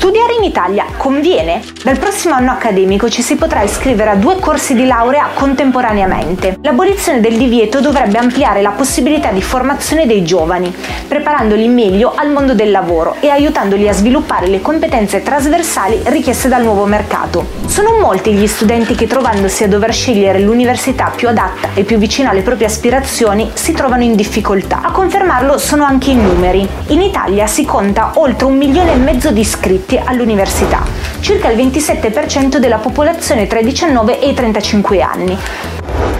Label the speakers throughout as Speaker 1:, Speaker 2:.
Speaker 1: Studiare in Italia conviene? Dal prossimo anno accademico ci si potrà iscrivere a due corsi di laurea contemporaneamente. L'abolizione del divieto dovrebbe ampliare la possibilità di formazione dei giovani, preparandoli meglio al mondo del lavoro e aiutandoli a sviluppare le competenze trasversali richieste dal nuovo mercato. Sono molti gli studenti che trovandosi a dover scegliere l'università più adatta e più vicina alle proprie aspirazioni si trovano in difficoltà. A confermarlo sono anche i numeri. In Italia si conta oltre un milione e mezzo di iscritti iscritti all'università, circa il 27% della popolazione tra i 19 e i 35 anni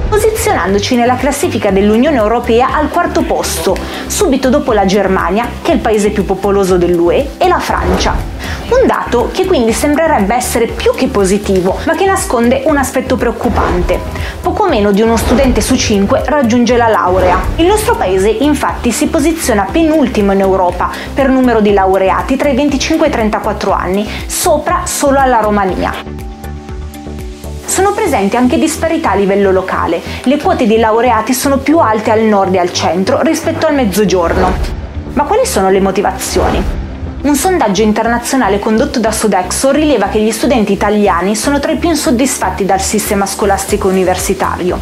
Speaker 1: posizionandoci nella classifica dell'Unione Europea al quarto posto, subito dopo la Germania, che è il paese più popoloso dell'UE, e la Francia. Un dato che quindi sembrerebbe essere più che positivo, ma che nasconde un aspetto preoccupante. Poco meno di uno studente su cinque raggiunge la laurea. Il nostro paese infatti si posiziona penultimo in Europa per numero di laureati tra i 25 e i 34 anni, sopra solo alla Romania. Sono presenti anche disparità a livello locale. Le quote di laureati sono più alte al nord e al centro rispetto al mezzogiorno. Ma quali sono le motivazioni? Un sondaggio internazionale condotto da Sodexo rileva che gli studenti italiani sono tra i più insoddisfatti dal sistema scolastico universitario.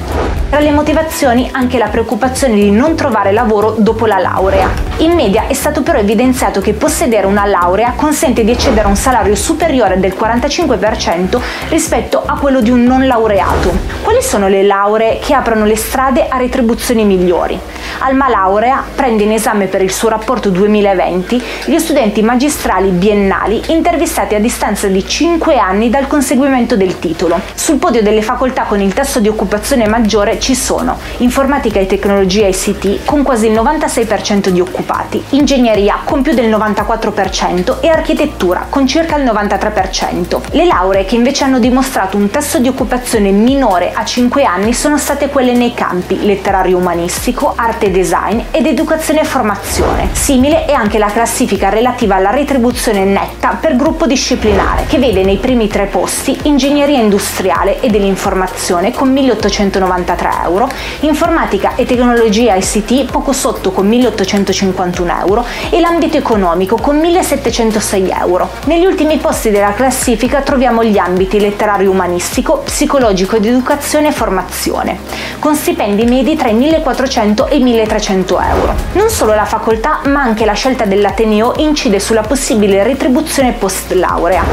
Speaker 1: Tra le motivazioni anche la preoccupazione di non trovare lavoro dopo la laurea. In media è stato però evidenziato che possedere una laurea consente di accedere a un salario superiore del 45% rispetto a quello di un non laureato. Quali sono le lauree che aprono le strade a retribuzioni migliori? Alma Laurea prende in esame per il suo rapporto 2020 gli studenti magistrali biennali intervistati a distanza di 5 anni dal conseguimento del titolo. Sul podio delle facoltà con il tasso di occupazione maggiore ci sono informatica e tecnologia ICT con quasi il 96% di occupati, ingegneria con più del 94% e architettura con circa il 93%. Le lauree che invece hanno dimostrato un tasso di occupazione minore a 5 anni sono state quelle nei campi letterario umanistico, arte e design ed educazione e formazione. Simile è anche la classifica relativa alla retribuzione netta per gruppo disciplinare, che vede nei primi tre posti ingegneria industriale e dell'informazione con 1893 euro, informatica e tecnologia ICT poco sotto con 1851 euro e l'ambito economico con 1706 euro. Negli ultimi posti della classifica troviamo gli ambiti letterario umanistico, psicologico ed educazione e formazione, con stipendi medi tra i 1400 e i 1300 euro. Non solo la facoltà, ma anche la scelta dell'Ateneo incide sulla possibile retribuzione post laurea.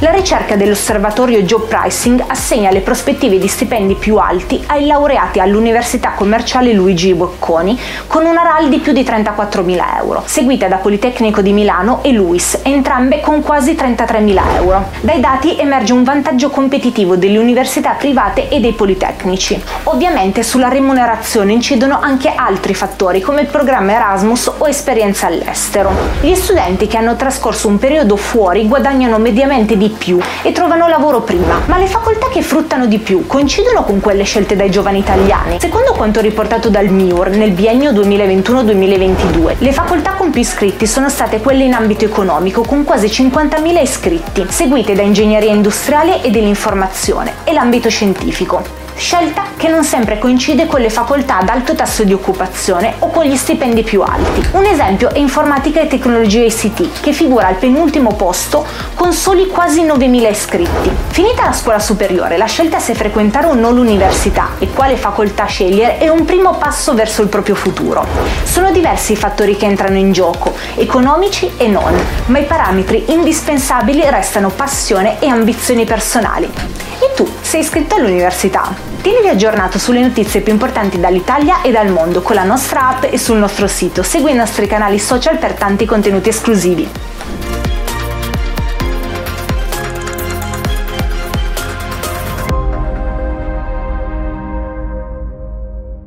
Speaker 1: La ricerca dell'osservatorio Job Pricing assegna le prospettive di stipendi più alti ai laureati all'Università Commerciale Luigi Bocconi con una RAL di più di 34.000 euro, seguita da Politecnico di Milano e LUIS, entrambe con quasi 33.000 euro. Dai dati emerge un vantaggio competitivo delle università private e dei politecnici. Ovviamente sulla remunerazione incidono anche altri fattori come il programma Erasmus o esperienza all'estero. Gli studenti che hanno trascorso un periodo fuori guadagnano mediamente di più e trovano lavoro prima, ma le facoltà che fruttano di più coincidono con quelle scelte dai giovani italiani. Secondo quanto riportato dal MIUR nel biennio 2021-2022, le facoltà con più iscritti sono state quelle in ambito economico con quasi 50.000 iscritti, seguite da ingegneria industriale e dell'informazione e l'ambito scientifico scelta che non sempre coincide con le facoltà ad alto tasso di occupazione o con gli stipendi più alti. Un esempio è informatica e tecnologia ICT, che figura al penultimo posto con soli quasi 9.000 iscritti. Finita la scuola superiore, la scelta se frequentare o no l'università e quale facoltà scegliere è un primo passo verso il proprio futuro. Sono diversi i fattori che entrano in gioco, economici e non, ma i parametri indispensabili restano passione e ambizioni personali. E tu sei iscritto all'università? Tieniti aggiornato sulle notizie più importanti dall'Italia e dal mondo con la nostra app e sul nostro sito. Segui i nostri canali social per tanti contenuti esclusivi.